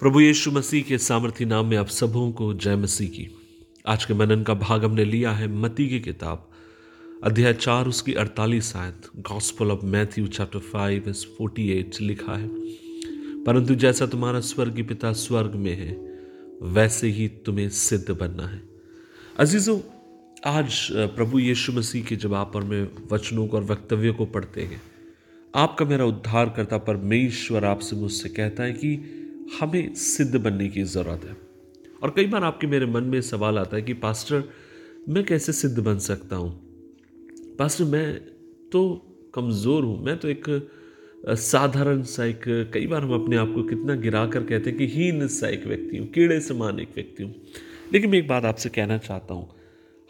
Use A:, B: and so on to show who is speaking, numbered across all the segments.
A: प्रभु यीशु मसीह के सामर्थ्य नाम में आप सबों को जय मसीह की। आज के मनन का भाग हमने लिया है मती की किताब, अध्याय चार, उसकी अड़तालीस आयत। Gospel of Matthew chapter five इस फोर्टी एट लिखा है, परंतु जैसा तुम्हारा स्वर्ग पिता स्वर्ग में है, वैसे ही तुम्हें सिद्ध बनना है। अजीजों, आज प्रभु यीशु मसीह के जब आप और मैं वचनों को और वक्तव्यों को पढ़ते हैं। आपका मेरा उद्धार करता परमेश्वर आपसे मुझसे कहता है कि हमें सिद्ध बनने की ज़रूरत है। और कई बार आपके मेरे मन में सवाल आता है कि, पास्टर, मैं कैसे सिद्ध बन सकता हूँ? पास्टर, मैं तो कमज़ोर हूँ। मैं तो एक साधारण सा एक, कई बार हम अपने आप को कितना गिरा कर कहते हैं कि हीन सा एक व्यक्ति हूँ, कीड़े समान एक व्यक्ति हूँ। लेकिन मैं एक बात आपसे कहना चाहता हूँ,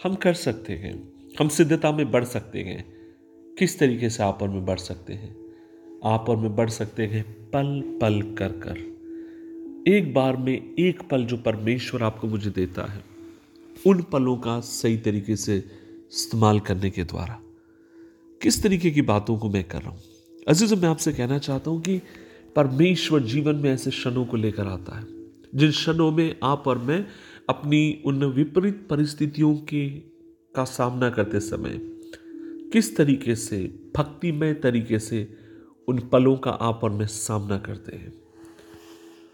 A: हम कर सकते हैं, हम सिद्धता में बढ़ सकते हैं। किस तरीके से आप और में बढ़ सकते हैं? आप और में बढ़ सकते हैं पल पल कर कर एक बार में एक पल जो परमेश्वर आपको मुझे देता है, उन पलों का सही तरीके से इस्तेमाल करने के द्वारा। किस तरीके की बातों को मैं कर रहा हूँ? अज़ीज़, मैं आपसे कहना चाहता हूँ कि परमेश्वर जीवन में ऐसे क्षणों को लेकर आता है, जिन क्षणों में आप और मैं अपनी उन विपरीत परिस्थितियों के, का सामना करते समय किस तरीके से, भक्तिमय तरीके से उन पलों का आप और मैं सामना करते हैं।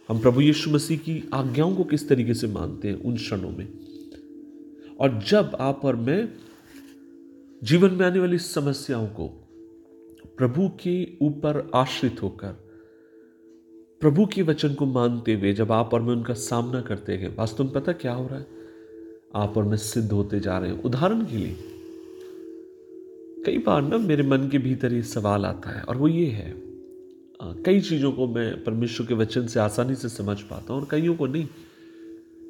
A: हम प्रभु यीशु मसीह की आज्ञाओं को किस तरीके से मानते हैं उन क्षणों में? और जब आप और मैं जीवन में आने वाली समस्याओं को प्रभु के ऊपर आश्रित होकर, प्रभु के वचन को मानते हुए जब आप और मैं उनका सामना करते हैं, वास्तव में पता क्या हो रहा है? आप और मैं सिद्ध होते जा रहे हैं। उदाहरण के लिए, कई बार ना मेरे मन के भीतर ये सवाल आता है और वो ये है कई चीज़ों को मैं परमेश्वर के वचन से आसानी से समझ पाता हूँ और कईयों को नहीं।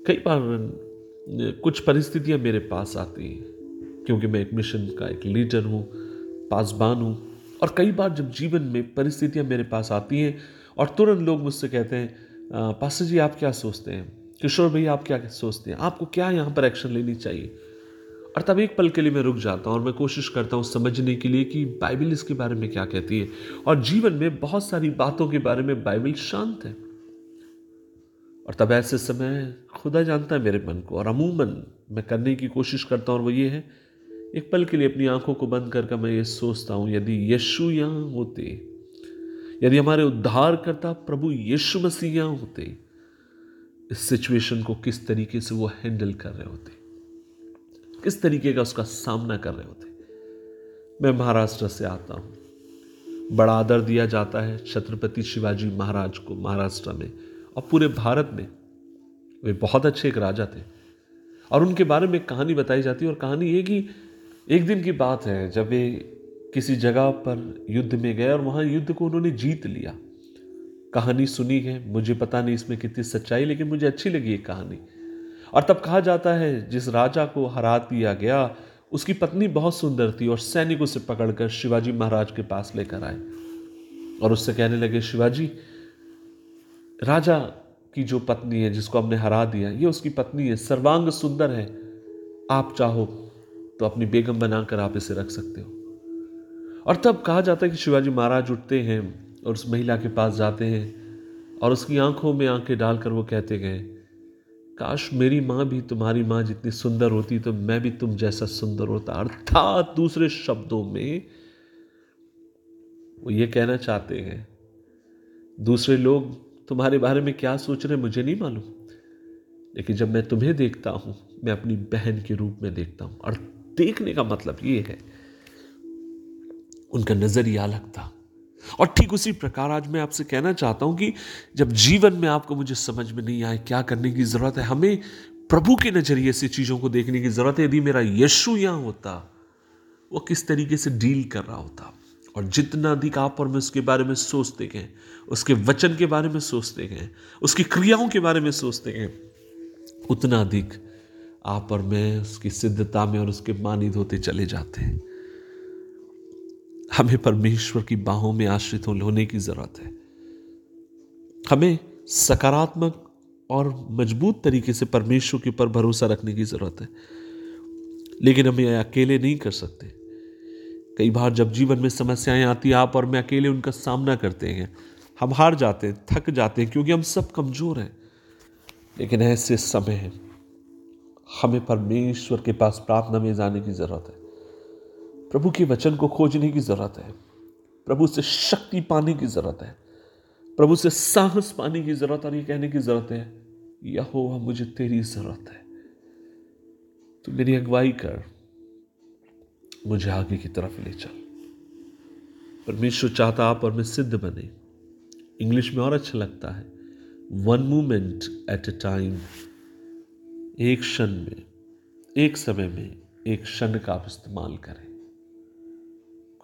A: कई बार कुछ परिस्थितियाँ मेरे पास आती हैं, क्योंकि मैं एक मिशन का एक लीडर हूँ, पासबान हूँ, और कई बार जब जीवन में परिस्थितियाँ मेरे पास आती हैं और तुरंत लोग मुझसे कहते हैं पास्टर जी, आप क्या सोचते हैं? किशोर भैया, आप क्या सोचते हैं? आपको क्या यहाँ पर एक्शन लेनी चाहिए? और तब एक पल के लिए मैं रुक जाता हूँ और मैं कोशिश करता हूँ समझने के लिए कि बाइबल इसके बारे में क्या कहती है। और जीवन में बहुत सारी बातों के बारे में बाइबल शांत है। और तब ऐसे समय खुदा जानता है मेरे मन को और अमूमन मैं करने की कोशिश करता हूँ और वो ये है, एक पल के लिए अपनी आँखों को बंद करके मैं ये सोचता हूँ, यदि यशु यहाँ होते, यदि हमारे उद्धार करता प्रभु यीशु मसीह यहाँ होते, इस सिचुएशन को किस तरीके से वो हैंडल कर रहे होते। किस तरीके का उसका सामना कर रहे होते? मैं महाराष्ट्र से आता हूँ। बड़ा आदर दिया जाता है छत्रपति शिवाजी महाराज को महाराष्ट्र में और पूरे भारत में। वे बहुत अच्छे एक राजा थे। और उनके बारे में कहानी बताई जाती है और कहानी ये कि एक दिन की बात है, जब वे किसी जगह पर युद्ध में गए और वहाँ युद्ध को उन्होंने जीत लिया। कहानी सुनी है, मुझे पता नहीं इसमें कितनी सच्चाई, लेकिन मुझे अच्छी लगी ये कहानी। और तब कहा जाता है, जिस राजा को हरा दिया गया, उसकी पत्नी बहुत सुंदर थी और सैनिक उसे पकड़कर शिवाजी महाराज के पास लेकर आए। और उससे कहने लगे, शिवाजी, राजा की जो पत्नी है, जिसको हमने हरा दिया, ये उसकी पत्नी है, सर्वांग सुंदर है। आप चाहो तो अपनी बेगम बनाकर आप इसे रख सकते हो। और तब कहा जाता है कि शिवाजी महाराज उठते हैं और उस महिला के पास जाते हैं और उसकी आँखों में आँखें डालकर वो कहते गए काश मेरी माँ भी तुम्हारी माँ जितनी सुंदर होती तो मैं भी तुम जैसा सुंदर होता। अर्थात दूसरे शब्दों में वो ये कहना चाहते हैं, दूसरे लोग तुम्हारे बारे में क्या सोच रहे मुझे नहीं मालूम। लेकिन जब मैं तुम्हें देखता हूँ, मैं अपनी बहन के रूप में देखता हूँ। और देखने का मतलब ये है, उनका नज़रिया अलग था। और ठीक उसी प्रकार आज मैं आपसे कहना चाहता हूँ कि जब जीवन में आपको मुझे समझ में नहीं आए क्या करने की ज़रूरत है, हमें प्रभु के नज़रिए से चीज़ों को देखने की ज़रूरत है। यदि मेरा यशु यहाँ होता वो किस तरीके से डील कर रहा होता? और जितना अधिक आप और मैं उसके बारे में सोचते गए, उसके वचन के बारे में सोचते गए, उसकी क्रियाओं के बारे में सोचते गए, उतना अधिक आप और मैं उसकी सिद्धता में और उसके मानित होते चले जाते हैं। हमें परमेश्वर की बाहों में आश्रित होने की ज़रूरत है। हमें सकारात्मक और मज़बूत तरीके से परमेश्वर के ऊपर भरोसा रखने की ज़रूरत है। लेकिन हम यह अकेले नहीं कर सकते। कई बार जब जीवन में समस्याएँ आती आप और मैं अकेले उनका सामना करते हैं। हम हार जाते हैं, थक जाते हैं, क्योंकि हम सब कमज़ोर हैं। लेकिन ऐसे समय हमें परमेश्वर के पास प्रार्थना में जाने की ज़रूरत है। प्रभु के वचन को खोजने की ज़रूरत है। प्रभु से शक्ति पाने की ज़रूरत है। प्रभु से साहस पाने की ज़रूरत और ये कहने की ज़रूरत है, यहोवा, मुझे तेरी ज़रूरत है। तो मेरी अगुवाई कर, मुझे आगे की तरफ़ ले चल। परमेश्वर चाहता आप और मैं सिद्ध बने। इंग्लिश में और अच्छा लगता है। One moment at a time एक क्षण में, एक समय में, एक क्षण का आप इस्तेमाल करें।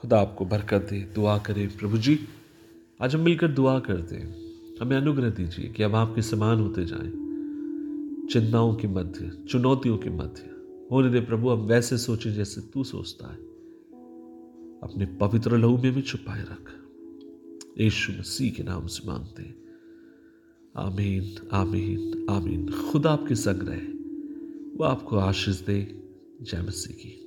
A: खुदा आपको बरकत दे, दुआ करें प्रभु जी। आज हम मिलकर दुआ करते हैं। हमें अनुग्रह दीजिए कि हम आपके समान होते जाएँ। चिंताओं के मध्य, चुनौतियों के मध्य। होने दे प्रभु, हम वैसे सोचे जैसे तू सोचता है। अपने पवित्र लहू में भी छुपाए रख। यीशु मसीह के नाम से मांगते हैं। आमीन आमीन आमीन। खुदा आपके संग रहे। वो आपको आशीष दे। जय मसीह की।